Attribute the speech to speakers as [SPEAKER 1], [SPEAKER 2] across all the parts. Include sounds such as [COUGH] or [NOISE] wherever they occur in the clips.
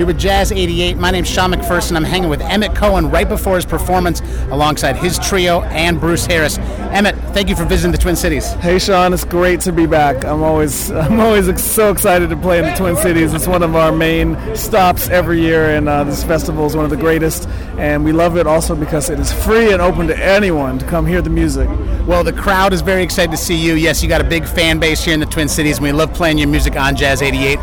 [SPEAKER 1] You're with Jazz 88. My name's Sean McPherson. I'm hanging with Emmet Cohen right before his performance alongside his trio and Bruce Harris. Emmet, thank you for visiting the Twin Cities.
[SPEAKER 2] Hey Sean, it's great to be back. I'm always [LAUGHS] I'm always so excited to play in the Twin Cities. It's one of our main stops every year, and uh, this festival is one of the greatest. And we love it also because it is free and open to anyone to come hear the music.
[SPEAKER 1] Well, the crowd is very excited to see you. Yes, you got a big fan base here in the Twin Cities, and we love playing your music on Jazz 88.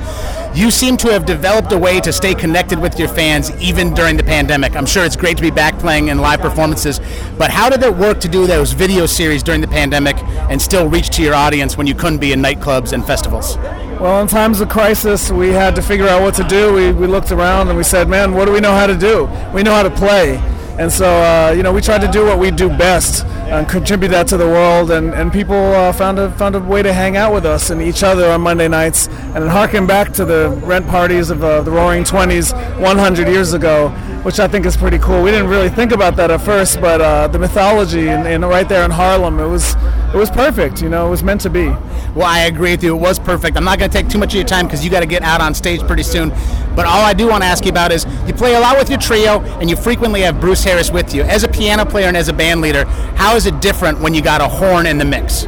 [SPEAKER 1] You seem to have developed a way to stay connected with your fans even during the pandemic. I'm sure it's great to be back playing in live performances, but how did it work to do those video series during the pandemic and still reach to your audience when you couldn't be in nightclubs and festivals?
[SPEAKER 2] Well, in times of crisis, we had to figure out what to do. We, we looked around and we said, man, what do we know how to do? We know how to play. And so, uh, you know, we tried to do what we do best and contribute that to the world. And, and people uh, found, a, found a way to hang out with us and each other on Monday nights and harken back to the rent parties of uh, the Roaring Twenties 100 years ago, which I think is pretty cool. We didn't really think about that at first, but uh, the mythology and, right there in Harlem, it was it was perfect. You know, it was meant to be.
[SPEAKER 1] Well, I agree with you. It was perfect. I'm not going to take too much of your time because you got to get out on stage pretty soon. But all I do want to ask you about is you play a lot with your trio, and you frequently have Bruce Harris with you. As a piano player and as a band leader, how is it different when you got a horn in the mix?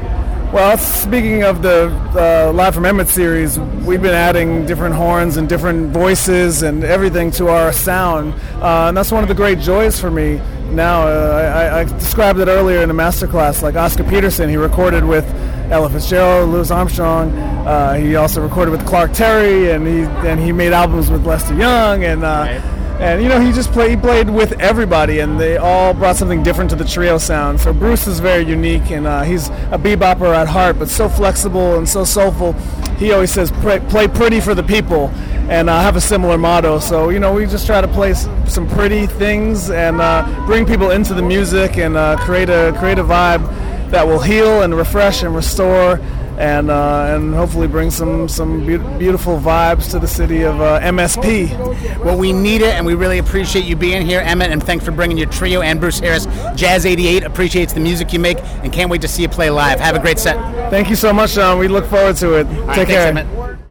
[SPEAKER 2] Well, speaking of the uh, Live from Emmet series, we've been adding different horns and different voices and everything to our sound, uh, and that's one of the great joys for me. Now, uh, I, I, described it earlier in a masterclass. Like Oscar Peterson, he recorded with Ella Fitzgerald, Louis Armstrong. Uh, he also recorded with Clark Terry, and he and he made albums with Lester Young and. Uh, right and you know he just played he played with everybody and they all brought something different to the trio sound so bruce is very unique and uh, he's a bebopper at heart but so flexible and so soulful he always says play pretty for the people and I uh, have a similar motto so you know we just try to play some pretty things and uh, bring people into the music and uh, create a create a vibe that will heal and refresh and restore and uh, and hopefully bring some some be- beautiful vibes to the city of uh, MSP.
[SPEAKER 1] Well, we need it, and we really appreciate you being here, Emmet, and thanks for bringing your trio and Bruce Harris. Jazz 88 appreciates the music you make, and can't wait to see you play live. Have a great set.
[SPEAKER 2] Thank you so much, Sean. We look forward to it. Take
[SPEAKER 1] care. Emmet.